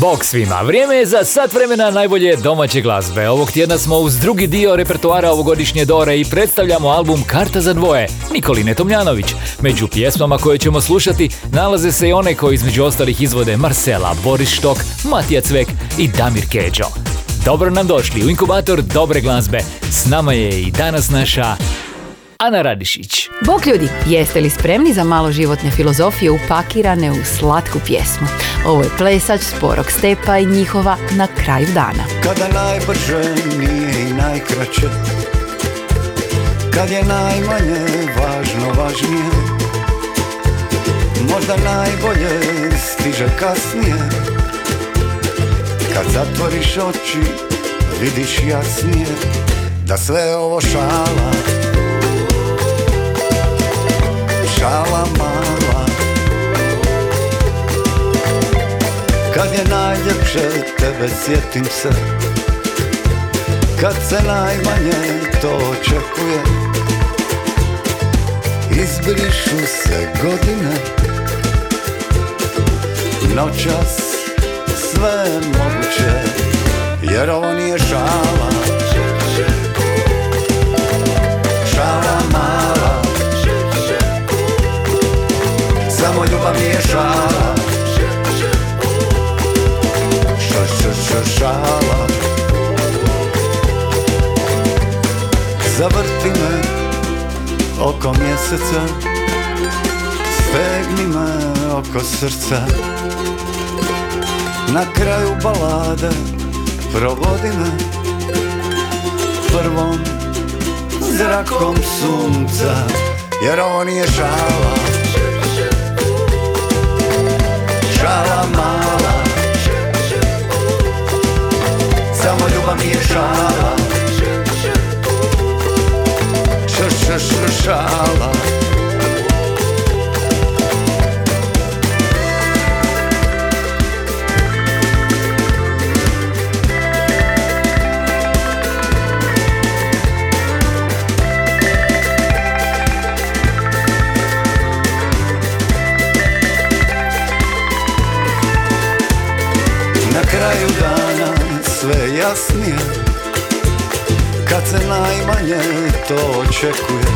Bog svima, vrijeme je za sat vremena najbolje domaće glazbe. Ovog tjedna smo uz drugi dio repertoara ovogodišnje Dore i predstavljamo album Karta za dvoje, Nikoline Tomljanović. Među pjesmama koje ćemo slušati nalaze se i one koje između ostalih izvode Marcela, Boris Štok, Matija Cvek i Damir Keđo. Dobro nam došli u inkubator dobre glazbe. S nama je i danas naša Ana Radišić. Bok ljudi, jeste li spremni za malo životne filozofije upakirane u slatku pjesmu? Ovo je plesač sporog stepa i njihova na kraju dana. Kada najbrže nije i najkraće Kad je najmanje važno važnije Možda najbolje stiže kasnije Kad zatvoriš oči vidiš jasnije Da sve ovo šala Šala mala Kad je najljepše tebe sjetim se Kad se najmanje to očekuje. Izbrišu se godine Noćas sve moguće Jer ovo nije Šala oko mjeseca Stegni me oko srca. Na kraju balade Provodi me Prvom zrakom sunca Jer ovo nije šala. Šala mala. Samo ljubav nije šala Ša, šala. Na kraju dana sve jasnije Kad se najmanje to očekuje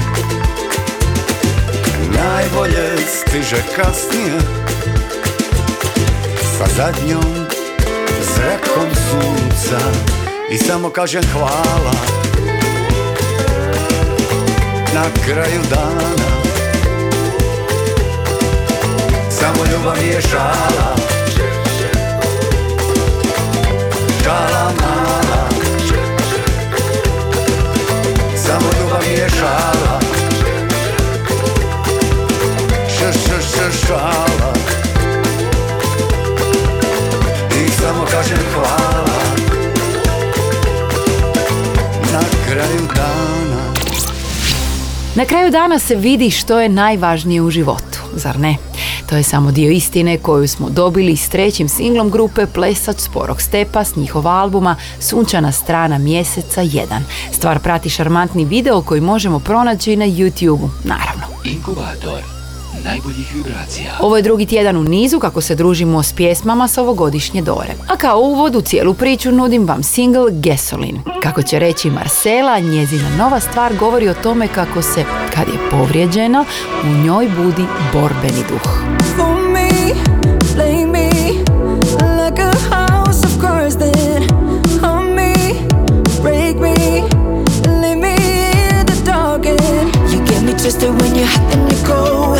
Najbolje stiže kasnije. Sa zadnjom zrakom sunca I samo kažem hvala. Na kraju dana Samo ljubav nije šala. Šala šala I samo kažem hvala Na kraju dana Na kraju dana se vidi što je najvažnije u životu, zar ne? To je samo dio istine koju smo dobili s trećim singlom grupe Plesač sporog stepa s njihova albuma Sunčana strana mjeseca 1. Stvar prati šarmantni video koji možemo pronaći na YouTube-u, naravno. Inkubator najboljih vibracija. Ovo je drugi tjedan u nizu kako se družimo s pjesmama s ovogodišnje dore. A kao uvod u cijelu priču nudim vam single Gasoline. Kako će reći Marcela, njezina nova stvar govori o tome kako se, kad je povrijeđena, u njoj budi borbeni duh. for me, play me like a house of cards. Then harm me, break me, leave me in the dark. And you get me twisted when you're hot and you're cold.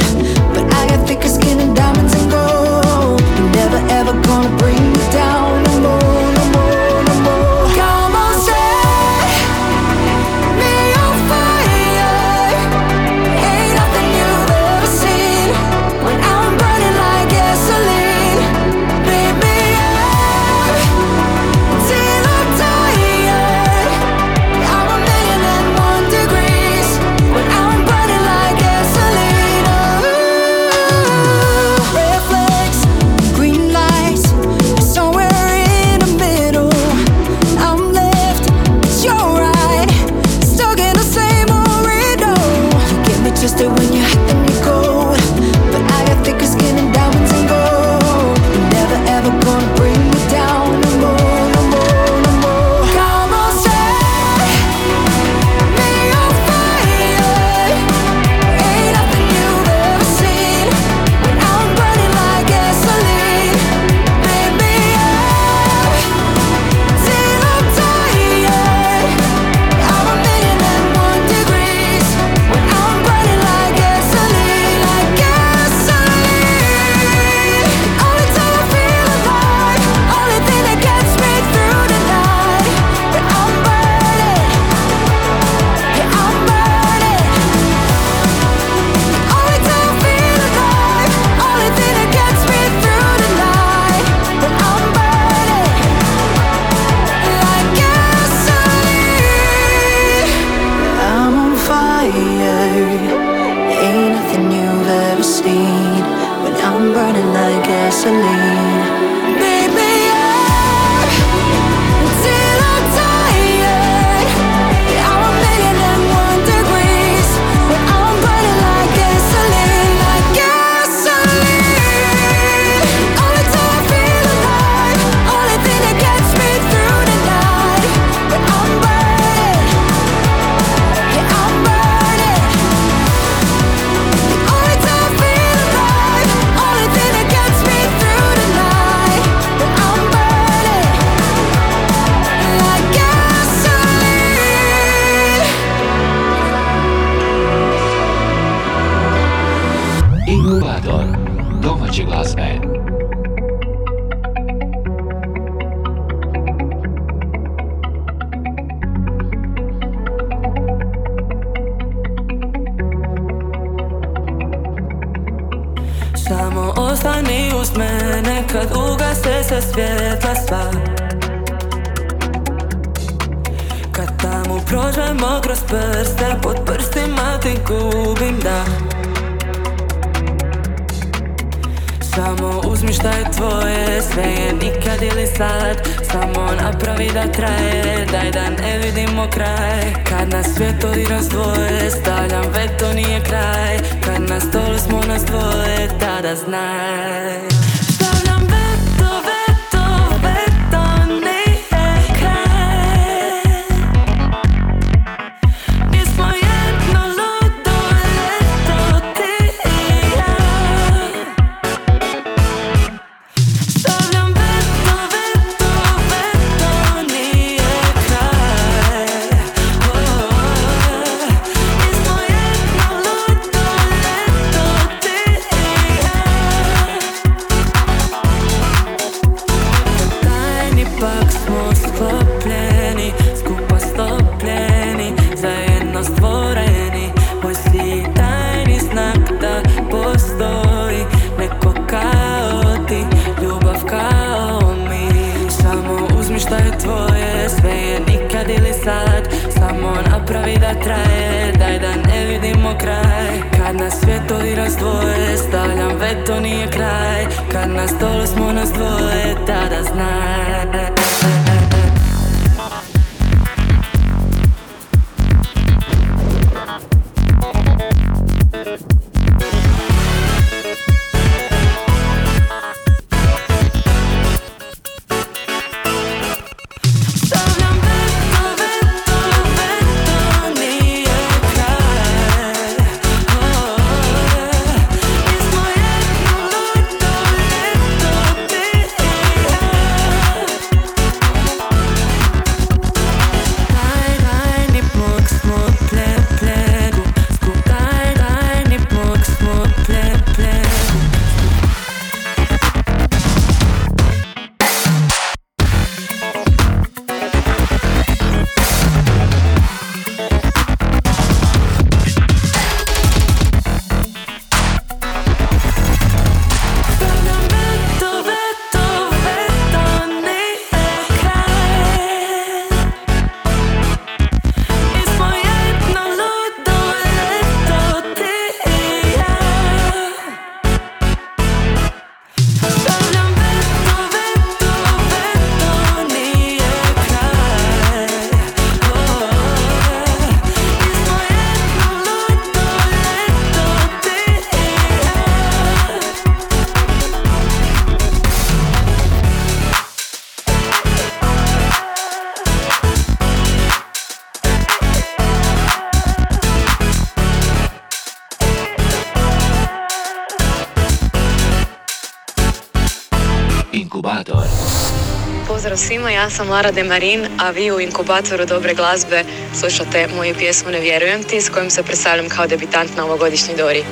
Ja sam Lara Demarin, a vi u inkubatoru dobre glazbe slušate moju pjesmu Ne vjerujem ti, s kojom se predstavljam kao debitant na ovogodišnji Dori.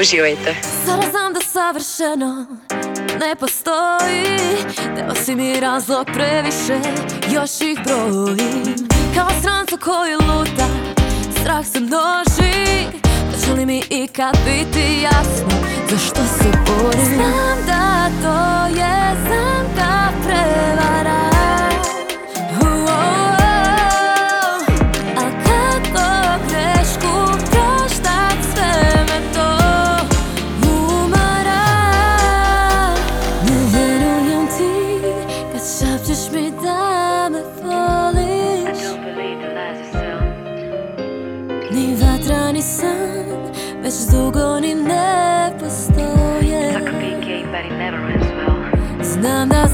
Uživajte. Sada znam da savršeno ne postoji Deo si mi razlog previše, još ih brojim Kao strancu koji luta, strah se množi Hoće li mi ikad biti jasno, zašto se borim Znam da to je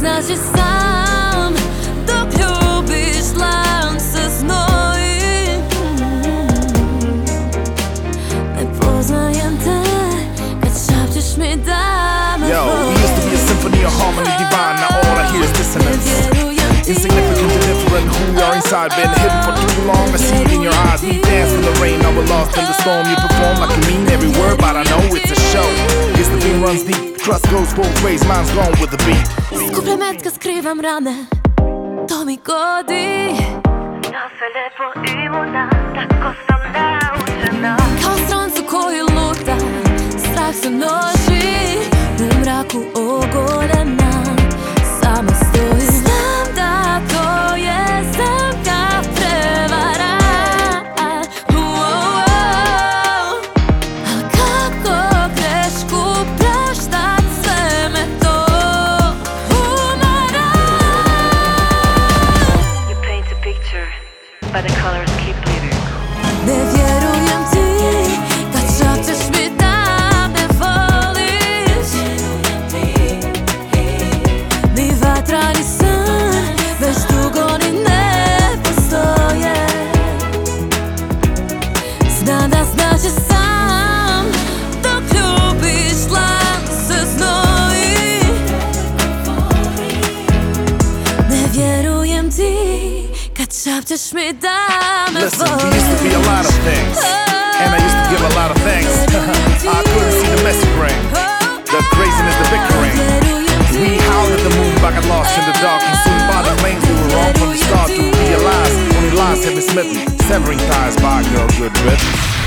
Znam da are inside, been hidden for too long. I see it in your eyes. We dance in the rain. Now we're lost in the storm. You perform like you mean every word, but I know it's a show. Yes, the beat runs deep. Trust goes both ways. Mine's gone with the beat. Skuplja metka, skrivam rane To mi godi Ja sve lijepo imuna, tako sam naučena Kao strancu koji luta Strah se množi Ne mrak ovako Listen, we used to be a lot of things, and I used to give a lot of thanks. I couldn't see the message ring, the craziness, the bickering. We howled at the moon, but got lost in the dark. Soon by the lanes, we were wrong from the start. To realize only lies had been smitten, severing ties by girl good with.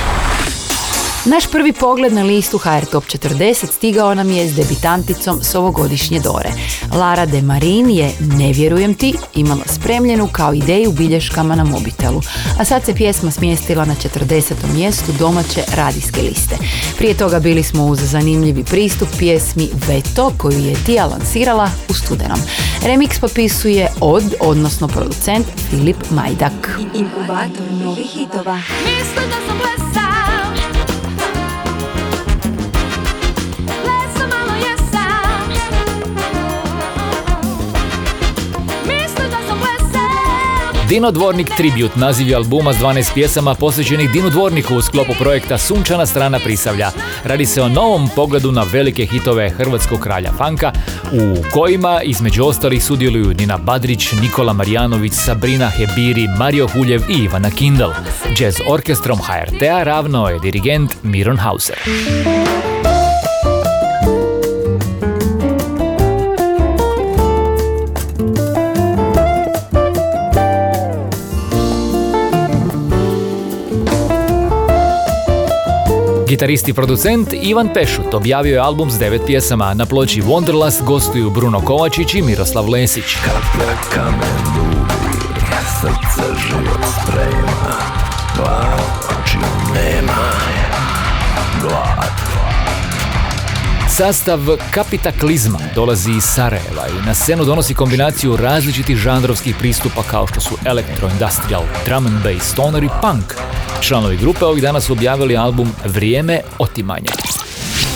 Naš prvi pogled na listu HR Top 40 stigao nam je s debitanticom s ovogodišnje Dore. Lara De Marin je Ne vjerujem ti imala spremljenu kao ideju bilješkama na mobitelu, a sad se pjesma smjestila na 40. mjestu domaće radijske liste. Prije toga bili smo uz zanimljivi pristup pjesmi Veto koju je Tija lansirala u studenom. Remix popisuje od, odnosno producent Filip Majdak. Inkubator novih hitova. Mislim da Dino Dvornik Tribute naziv je albuma s 12 pjesama posvećenih Dinu Dvorniku u sklopu projekta Sunčana strana Prisavlja. Radi se o novom pogledu na velike hitove hrvatskog kralja fanka u kojima između ostalih sudjeluju Nina Badrić, Nikola Marjanović, Sabrina Hebiri, Mario Huljev i Ivana Kindl. Jazz orkestrom HRT-a ravno je dirigent Miron Hauser. Gitarist i producent Ivan Pešut objavio je album s devet pjesama. Na ploči Wonderlust gostuju Bruno Kovačić i Miroslav Lesić. glad. Sastav Kapitaklizma dolazi iz Sarajeva i na scenu donosi kombinaciju različitih žanrovskih pristupa kao što su electro, industrial, drum and bass, stoner i punk. Članovi grupe ovih dana su objavili album Vrijeme otimanja.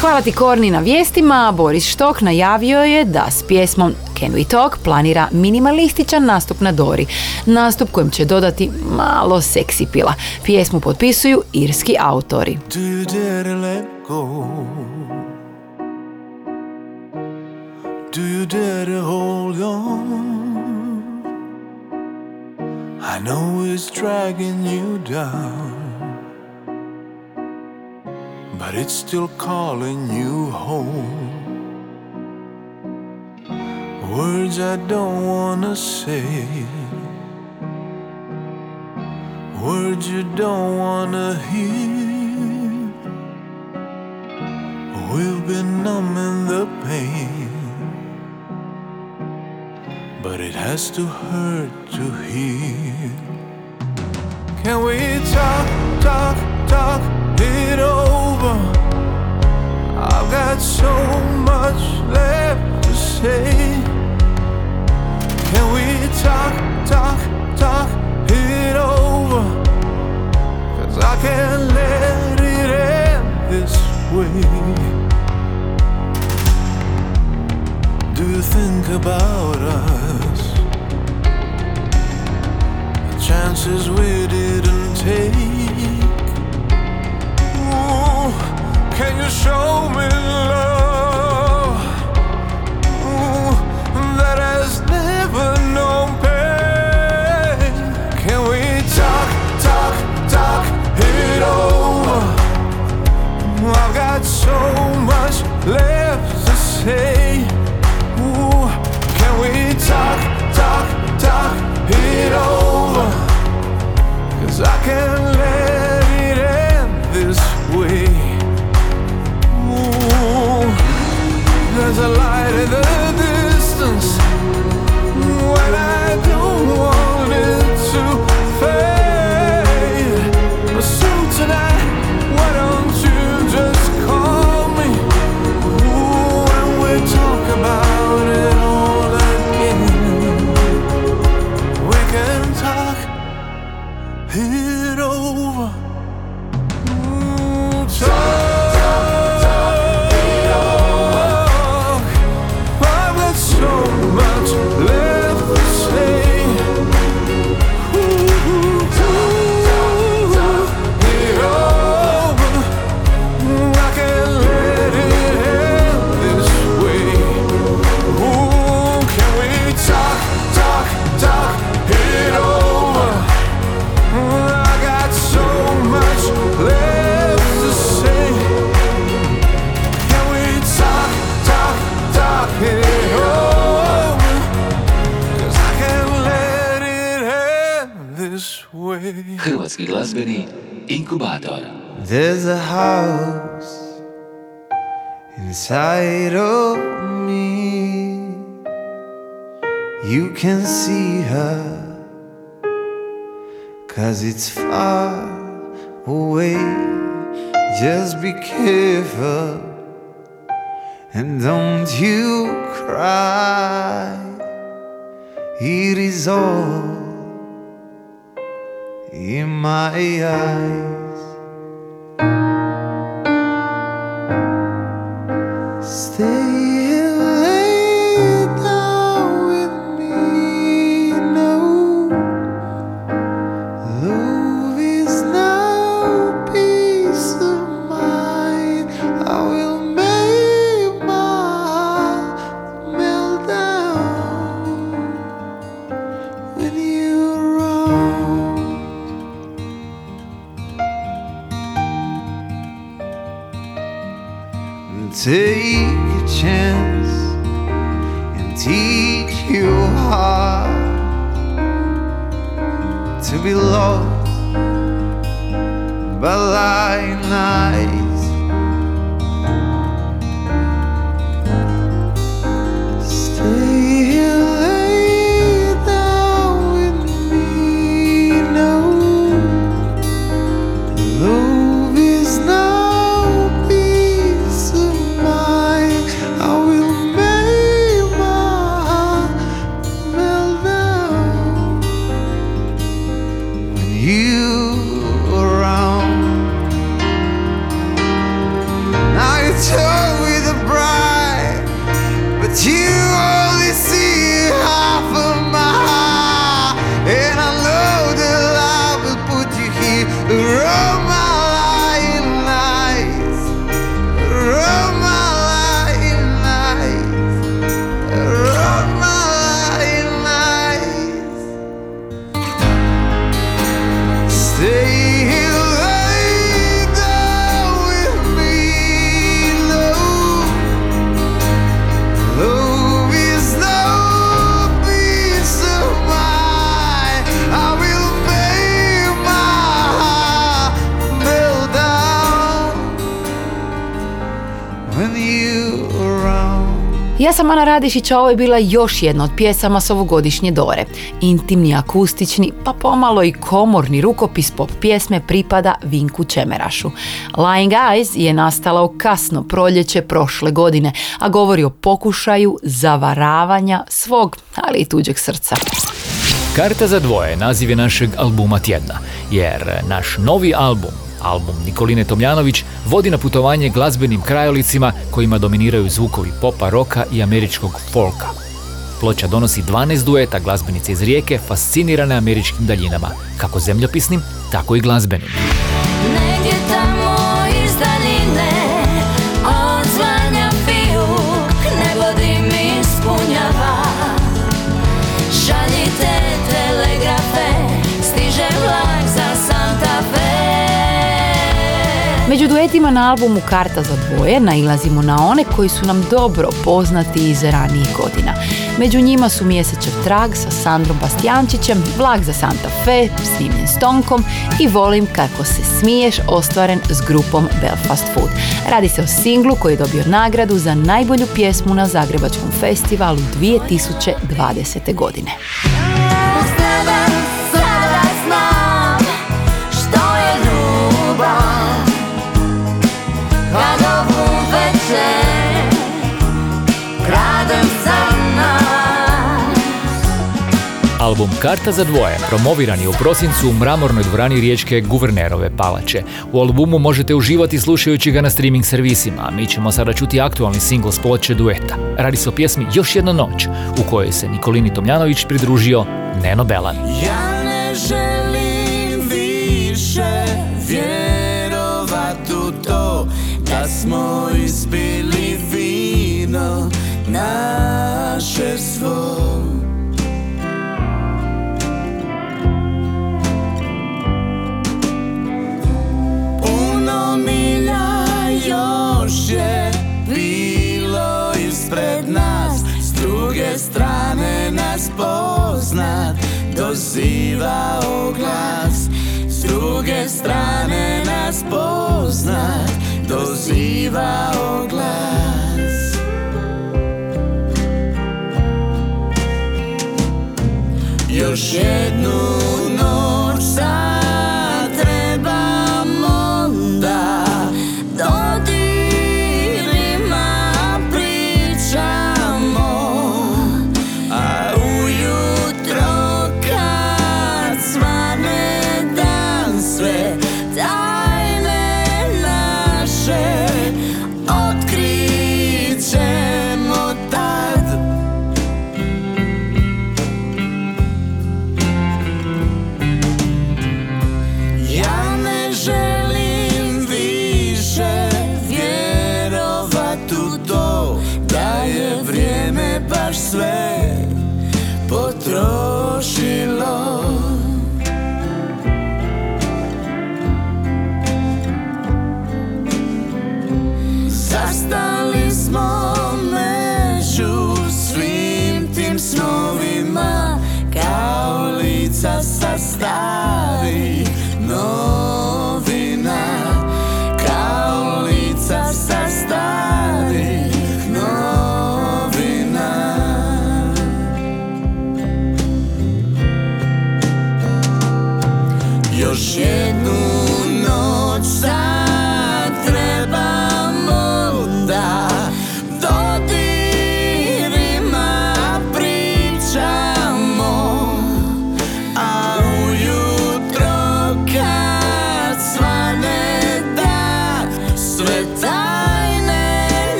Hvala ti Korni na vijestima, Boris Štok najavio je da s pjesmom Can We Talk planira minimalističan nastup na Dori. Nastup kojem će dodati malo seksi pila. Pjesmu potpisuju irski autori. Do you dare I know it's dragging you down, but it's still calling you home. Words I don't wanna say, words you don't wanna hear. We've been numbing the pain, but it has to hurt to heal. Can we talk, talk, talk it over? I've got so much left to say. Can we talk, talk, talk it over? Cause I can't let it end this way. You think about us? The chances we didn't take. Ooh, can you show me love Glazbeni inkubator. There's a house inside of me. You can see her, cause it's far away. Just be careful and don't you cry. It is all in my Ja sam Ana Radišić, a ovo je bila još jedna od pjesama s ovogodišnje Dore. Intimni, akustični, pa pomalo i komorni rukopis pop pjesme pripada Vinku Čemerašu. Lying Eyes je nastala u kasno proljeće prošle godine, a govori o pokušaju zavaravanja svog, ali i tuđeg srca. Karta za dvoje naziv je našeg albuma tjedna, jer naš novi album, album Nikoline Tomljanović, vodi na putovanje glazbenim krajolicima kojima dominiraju zvukovi popa, roka i američkog folka. Ploča donosi 12 dueta glazbenice iz Rijeke fascinirane američkim daljinama, kako zemljopisnim, tako i glazbenim. Među duetima na albumu Karta za dvoje nailazimo na one koji su nam dobro poznati iz ranijih godina. Među njima su Mjesečev trag sa Sandrom Bastijančićem, Vlak za Santa Fe, snimljen s Tonkom i Volim kako se smiješ, ostvaren s grupom Belfast Food. Radi se o singlu koji je dobio nagradu za najbolju pjesmu na Zagrebačkom festivalu 2020. godine. Album Karta za dvoje promoviran je u prosincu u mramornoj dvorani riječke Guvernerove palače. U albumu možete uživati slušajući ga na streaming servisima, a mi ćemo sada čuti aktualni singl s ploče dueta. Radi se o pjesmi Još jedna noć, u kojoj se Nikolini Tomljanović pridružio Neno Belan. Ja ne želim više vjerovat u to Da smo ispili vino naše još je bilo ispred nas. S druge strane nas poznat dozivao glas. S druge strane nas poznat dozivao glas. Još jednu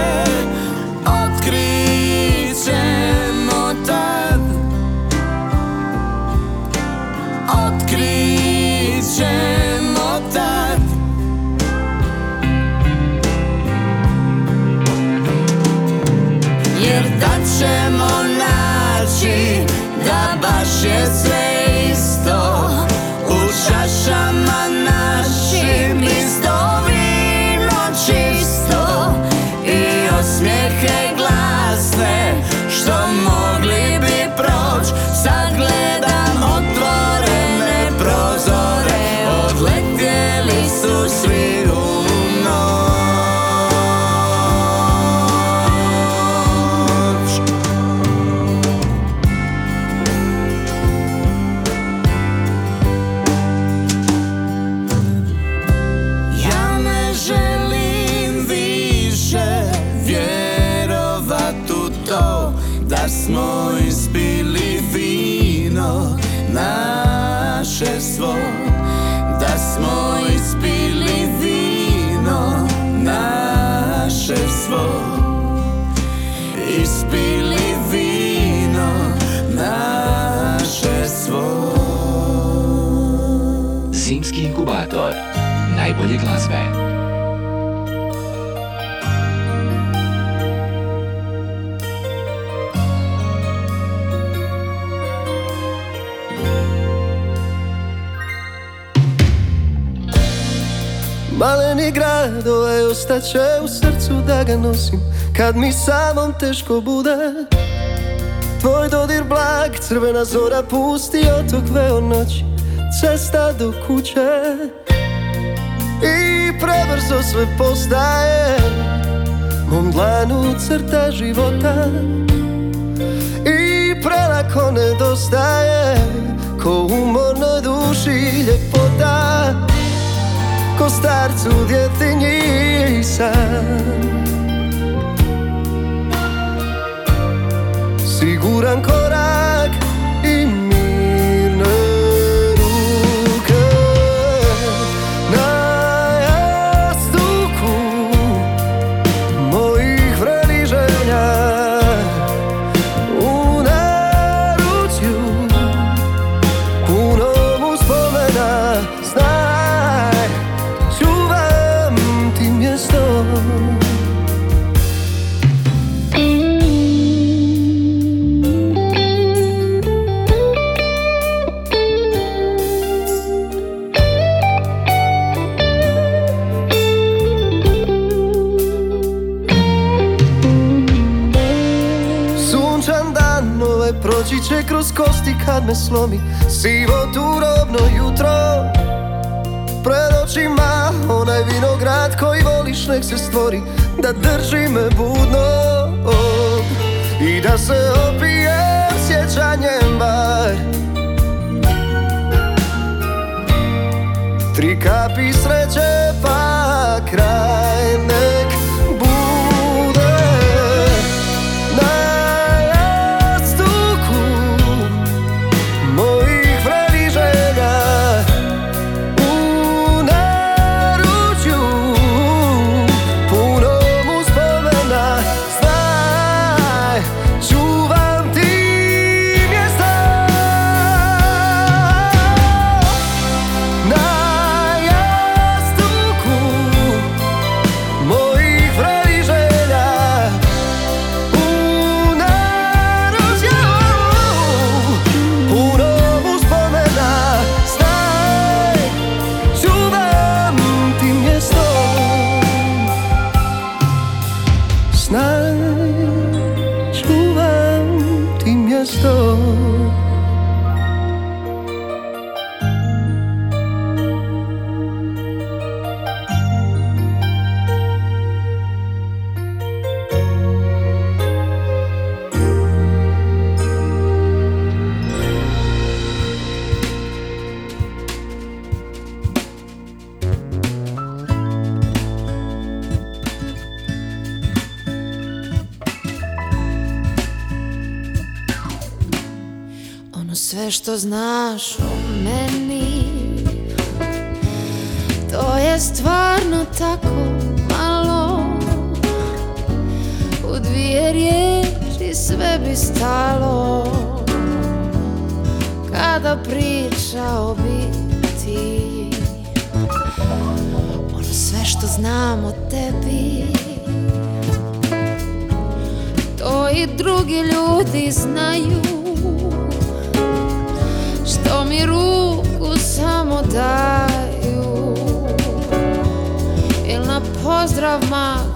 naše otkrit ćemo tad. Otkrit ćemo tad. Jer da ćemo naći da baš je sve Najbolje glazbe. Maleni grad ovaj ostaće u srcu da ga nosim Kad mi samom teško bude Tvoj dodir blag, crvena zora pusti otok veo noći Cesta do kuće I prebrzo sve postaje Mom dlanu crta života. I prelako nedostaje. Ko umornoj duši ljepota. Ko starcu djetinji Siguran korak ti me slomi. Sivo turobno jutro. Pred očima onaj vinograd koji voliš nek se stvori Da drži me budno. I da se opijem sjećanjem bar. Tri kapi sreće Kada priča o biti. Ono sve što znam o tebi. To i drugi ljudi znaju. Što mi ruku samo daju. Il na pozdrav mahnu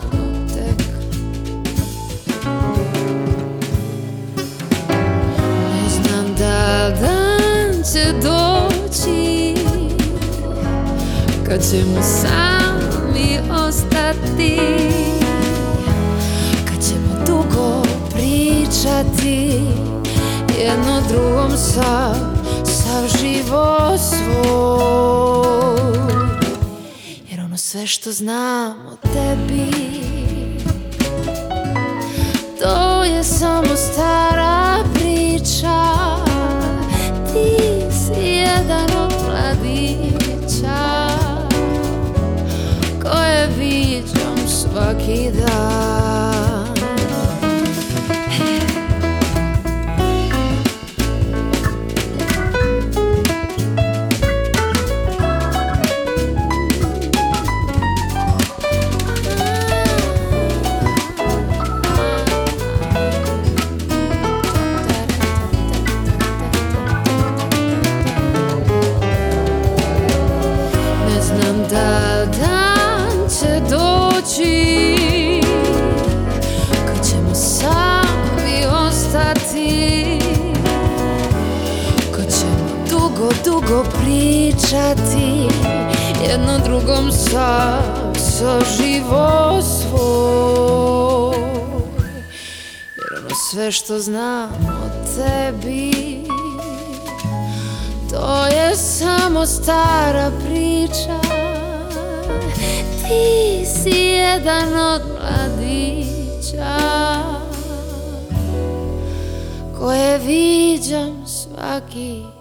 doći Kad ćemo sami ostati Kad ćemo dugo pričati jedno drugom sav, sav život svoj. Jer ono sve što znam o tebi To je samo stara priča jedan od mladića Koje viđam svaki dan dugo pričati Jedno drugom sa, sa život svoj. Jer ono sve što znam o tebi To je samo stara priča. Ti si jedan od mladića Koje viđam svaki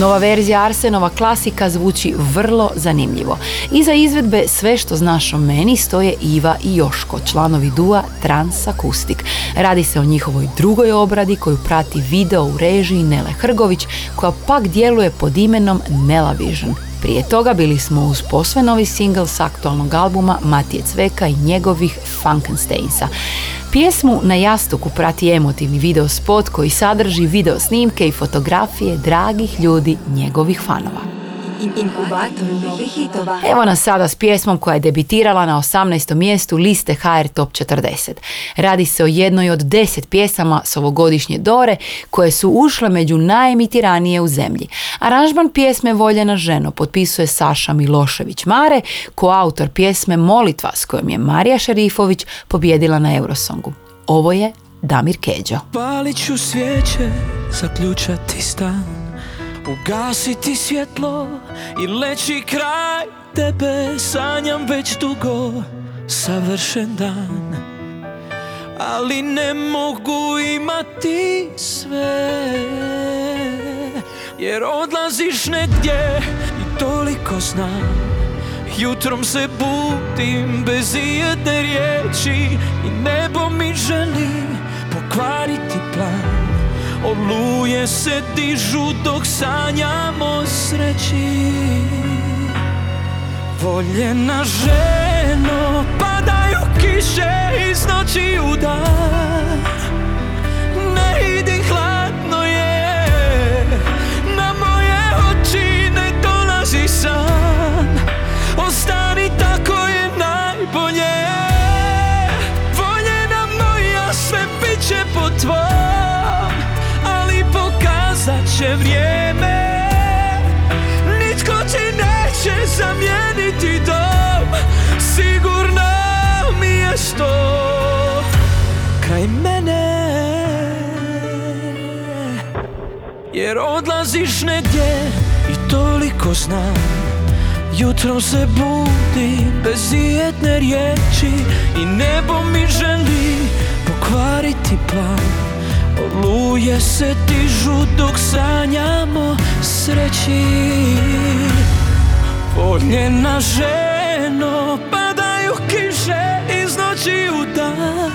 Nova verzija Arsenova klasika zvuči vrlo zanimljivo. Iza izvedbe Sve što znaš o meni stoje Iva i Joško, članovi dua Trans Akustik. Radi se o njihovoj drugoj obradi koju prati video u režiji Nele Hrgović koja pak djeluje pod imenom Nela Vision. Prije toga bili smo uz posve novi singl s aktualnog albuma Matije Cveka i njegovih Funkensteinsa. Pjesmu na jastuku prati emotivni video spot koji sadrži video snimke i fotografije dragih ljudi njegovih fanova. Inkubator novih hitova. Evo nas sada s pjesmom koja je debitirala na 18. mjestu liste HR Top 40. Radi se o jednoj od deset pjesama s ovogodišnje Dore koje su ušle među najemitiranije u zemlji. Aranžman pjesme Voljena ženo potpisuje Saša Milošević Mare, ko autor pjesme Molitva s kojom je Marija Šerifović pobjedila na Eurosongu. Ovo je Damir Keđo. Palit ću svijeće, zaključati stan Ugasiti svjetlo i leći kraj tebe Sanjam već dugo, savršen dan. Ali ne mogu imati sve Jer odlaziš negdje i toliko znam. Jutrom se budim bez ijedne riječi I nebo mi želi pokvariti plan Oluje se dižu dok sanjamo sreći. Voljena ženo, padaju kiše iz noći u dan Ne idi hladno je, na moje oči ne dolazi san. Ostani tako je najbolje. Voljena moja, sve bit će po pokazat će vrijeme. Nitko ti neće zamijeniti dom. Sigurno mjesto Kraj mene. Jer odlaziš negdje i toliko znam. Jutrom se budim bez ijedne riječi I nebo mi želi pokvariti plan Oluje se dižu dok sanjamo sreći. Voljena ženo, padaju kiše iz noći u dan.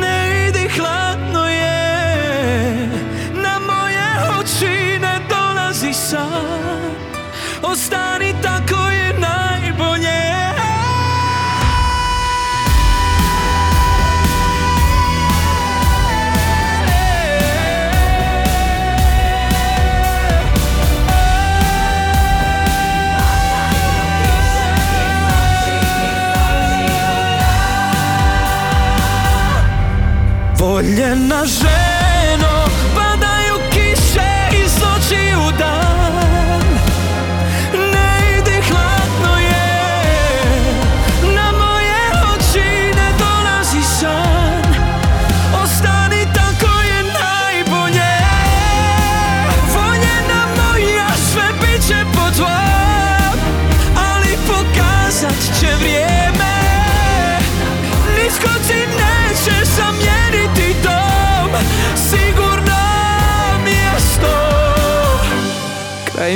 Ne idi hladno je, Voljena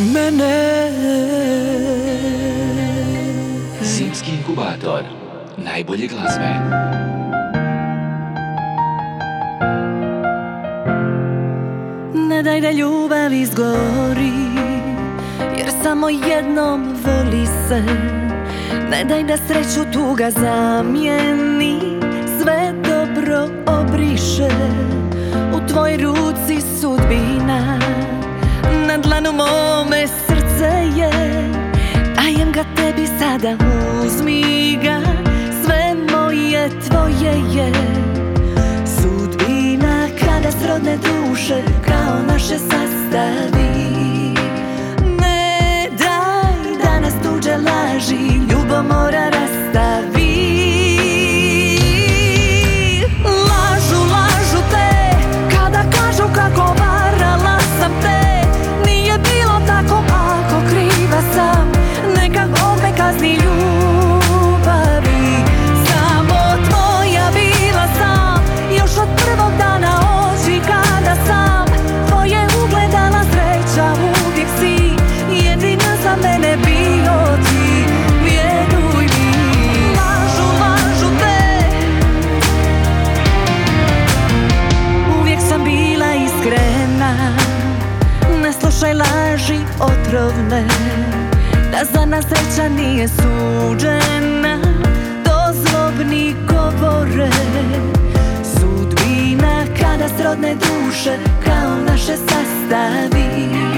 Kraj mene Zimski inkubator. Najbolje glazbe. Ne daj da ljubav izgori Jer samo jednom voli se Ne daj da sreću tuga zamijeni Sve dobro obriše U tvoj ruci sudbina Na dlanu mome srce je. Dajem ga tebi sada uzmi ga Sve moje tvoje je. Sudbina kada srodne duše kao naše sastavi sreća nije suđena To zlobni govore. Sudbina kada srodne duše Kao naše sastavi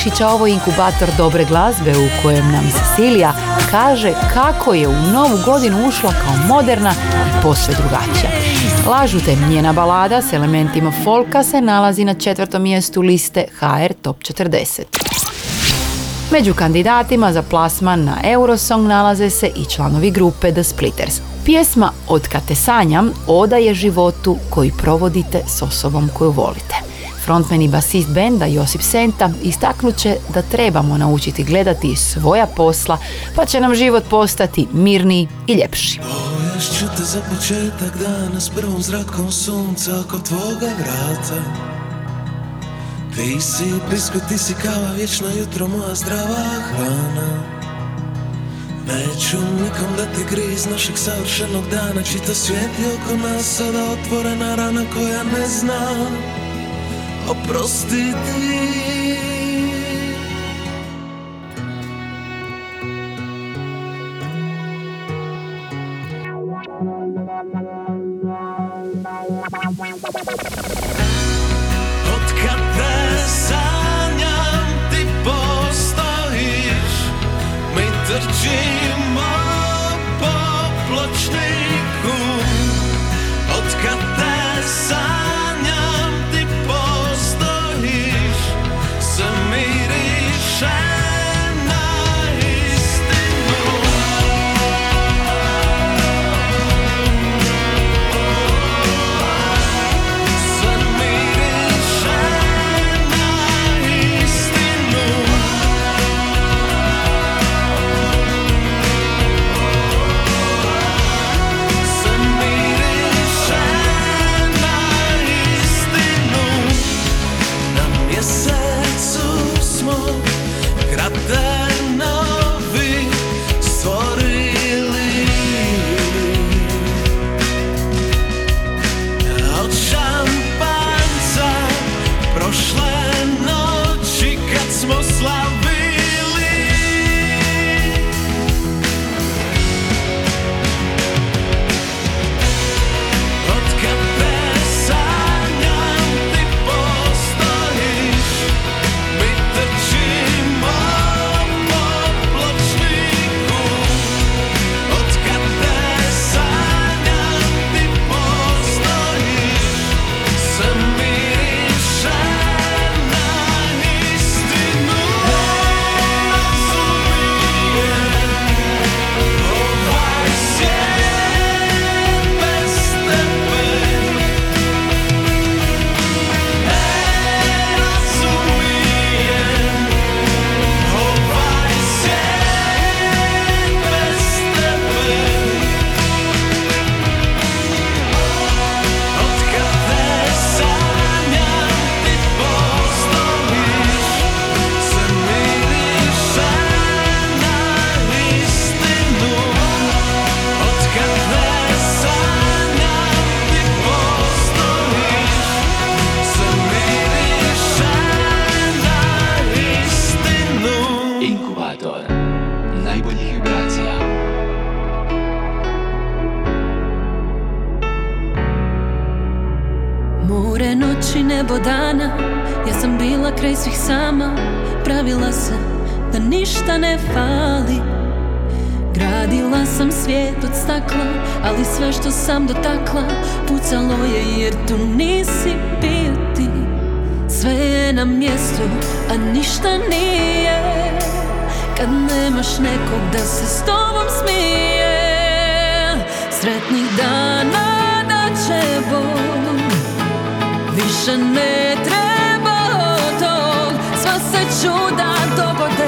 sam Ana Radišić, a ovo je inkubator dobre glazbe u kojem nam Cecilija kaže kako je u novu godinu ušla kao moderna i posve drugačija. Lažu te njena balada s elementima folka se nalazi na četvrtom mjestu liste HR Top 40. Među kandidatima za plasman na Eurosong nalaze se i članovi grupe The Splitters. Pjesma Od kad te sanjam oda je životu koji provodite s osobom koju volite. Frontman i basist benda Josip Senta istaknut će da trebamo naučiti gledati svoja posla pa će nam život postati mirniji i ljepši. Još ću te za početak dana s prvom zrakom sunca oko tvoga vrata. Ti si biskvit, ti si kava, vječno jutro moja zdrava hrana. Neću nikom da ti griz našeg savršenog dana Čita svijet je oko nas sada otvorena rana koja ne zna Oprostiti Od kad te sanjam ti postojiš Mi trčimo po pločniku Od kad stakla Ali sve što sam dotakla Pucalo je jer tu nisi bio ti. Sve je na mjestu, a ništa nije. Kad nemaš nekog da se s tobom smije Sretnih dana da će Bog Više ne treba tog Sva se čuda dogode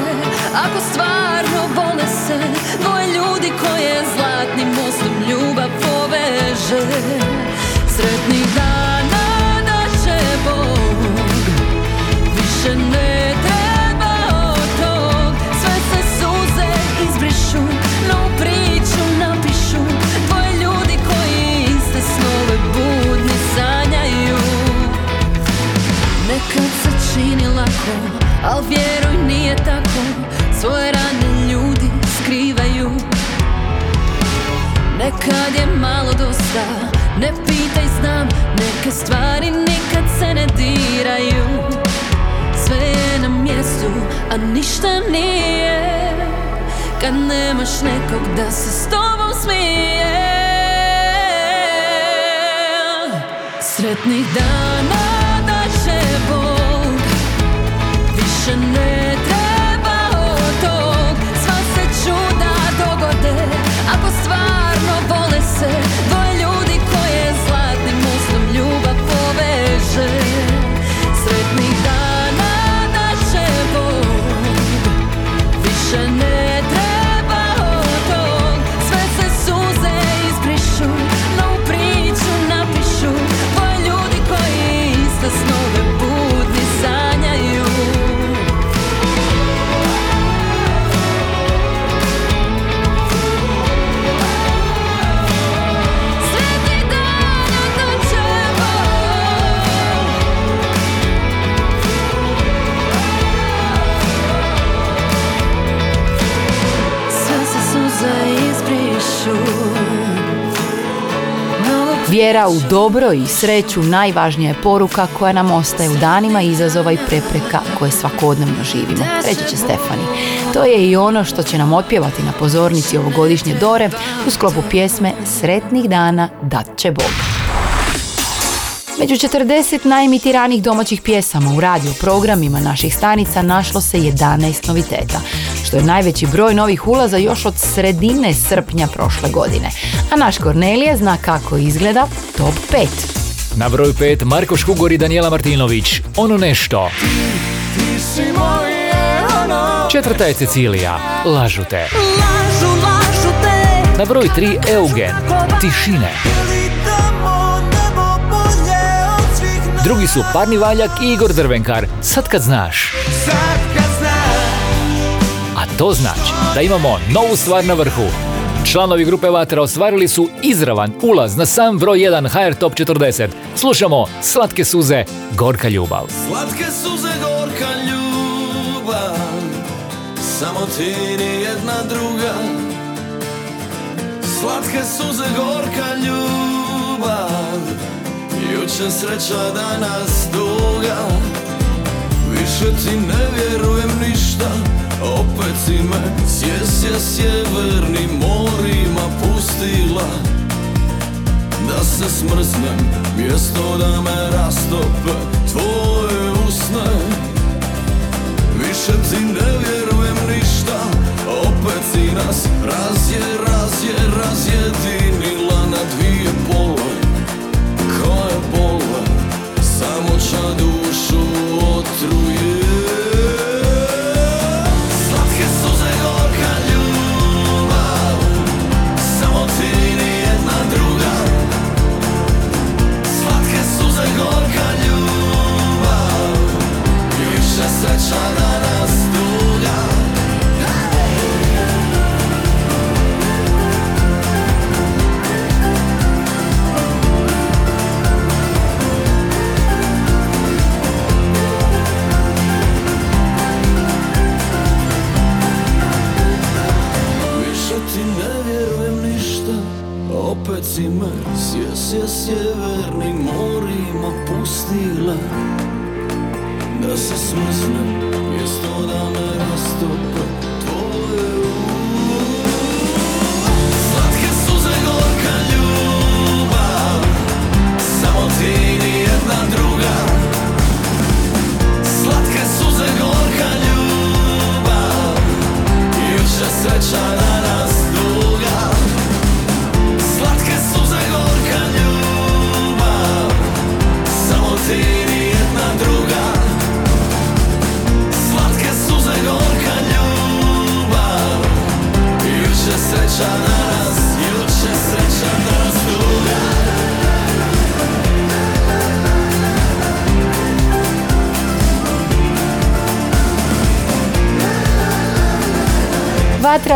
Ako stvarno vole se Dvoje ljudi koje zlatnim mostom ljubav poveže Sretnih dana da će Bog. Više ne treba tog. Sve se suze izbrišu No priču napišu. Dvoje ljudi koji iste snove budni sanjaju. Nekad se čini lako, al vjeruj nije tako Svoje rane ljudi skrivaju. Nekad je malo dosta, ne pitaj znam Neke stvari nikad se ne diraju. Sve je na mjestu, a ništa nije. Kad nemaš nekog da se s tobom smije. Sretnih dana da će Bog. Više ne vole Vjera u dobro i sreću najvažnija je poruka koja nam ostaje u danima izazova i prepreka koje svakodnevno živimo. Reći će Stefani. To je i ono što će nam otpjevati na pozornici ovogodišnje Dore u sklopu pjesme Sretnih dana dat će Bog. Među 40 najemitiranijih domaćih pjesama u radio programima naših stanica našlo se 11 noviteta, što je najveći broj novih ulaza još od sredine srpnja prošle godine. A naš Kornelija zna kako izgleda top 5. Na broju 5 Marko Škugor i Danijela Martinović. Ono nešto. Četvrta je Cecilija. Lažu te. Na broju 3 Eugen. Tišine. Drugi su Parni Valjak i Igor Drvenkar. Sad kad znaš. Sad A to znači da imamo novu stvar na vrhu. Članovi grupe Vatra ostvarili su izravan ulaz na sam broj 1 HR Top 40. Slušamo Slatke suze, Gorka ljubav. Slatke suze gorka ljubav Samo ti ni jedna druga Slatke suze gorka ljubav Juče sreća danas duga Više ti ne vjerujem ništa. Opet si me sjesja sjevernim morima pustila. Da se smrznem mjesto da me rastope Tvoje usne. Više ti ne vjerujem ništa Opet si nas razje, razje, razjedinila na dvije pole. Koje bole Slatke suze gorka ljubav Samo ti jedna druga. Slatke suze gorka ljubav sreća opet si me Sje, sje, sjevernim morima pustila. Da se smrznem Mjesto da me rastope Slatke suze, gorka ljubav Samo ti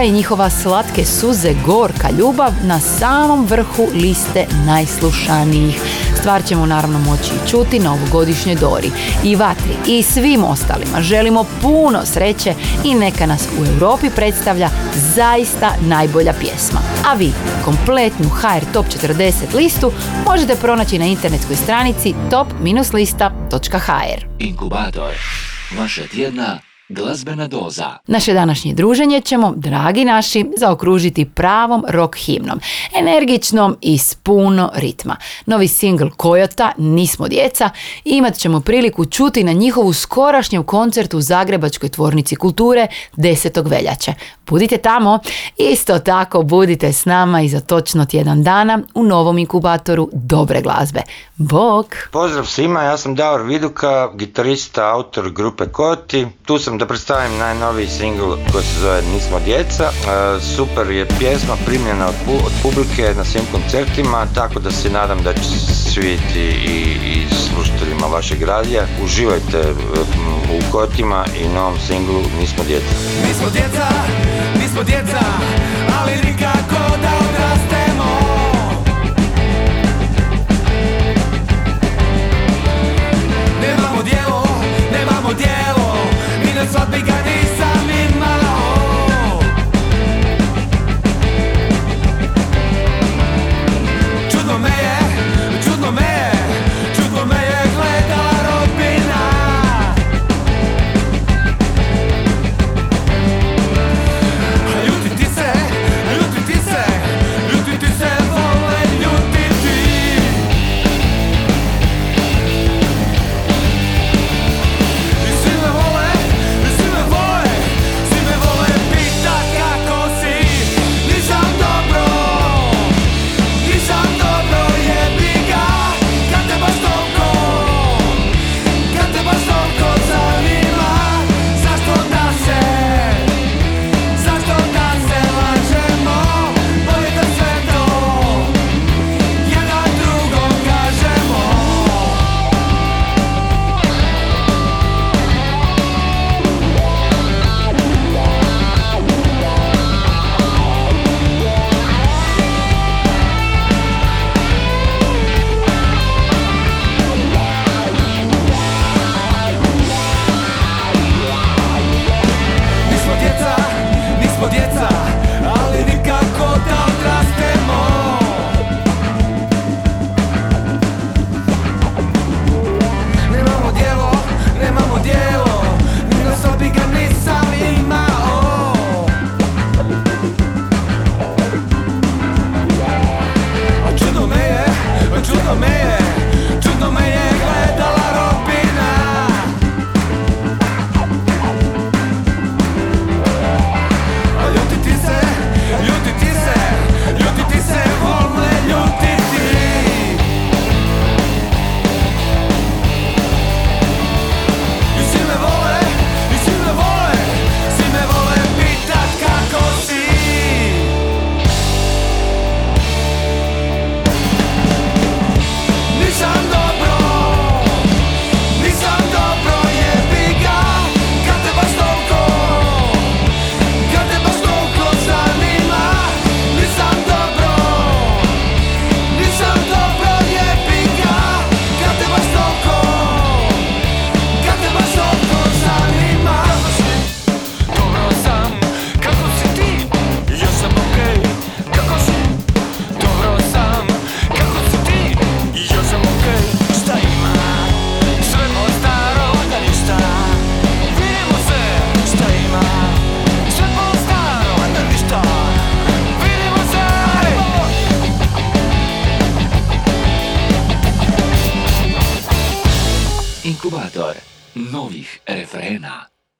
I njihova slatke suze gorka ljubav na samom vrhu liste najslušanijih. Stvar ćemo naravno moći i čuti na ovogodišnjoj Dori. I Vatri i svim ostalima želimo puno sreće i neka nas u Europi predstavlja zaista najbolja pjesma. A vi kompletnu HR Top 40 listu možete pronaći na internetskoj stranici top-lista.hr. Inkubator. Vaša tjedna glazbena doza. Naše današnje druženje ćemo, dragi naši, zaokružiti pravom rock himnom, energičnom i s puno ritma. Novi singl Kojota, Nismo djeca, imat ćemo priliku čuti na njihovu skorašnjem koncertu u Zagrebačkoj tvornici kulture 10. veljače. Budite tamo, isto tako budite s nama i za točno tjedan dana u novom inkubatoru dobre glazbe. Bog! Pozdrav svima, ja sam Davor Viduka, gitarista, autor grupe Koti. Tu sam da predstavim najnoviji singl koji se zove Nismo djeca. E, super je pjesma primljena od, pu- od publike na svim koncertima, tako da se nadam da će se svidjeti i, i slušateljima vašeg radija. Uživajte e, u Kotima i novom singlu Nismo djeca. Mi smo djeca, mi smo djeca, ali nikako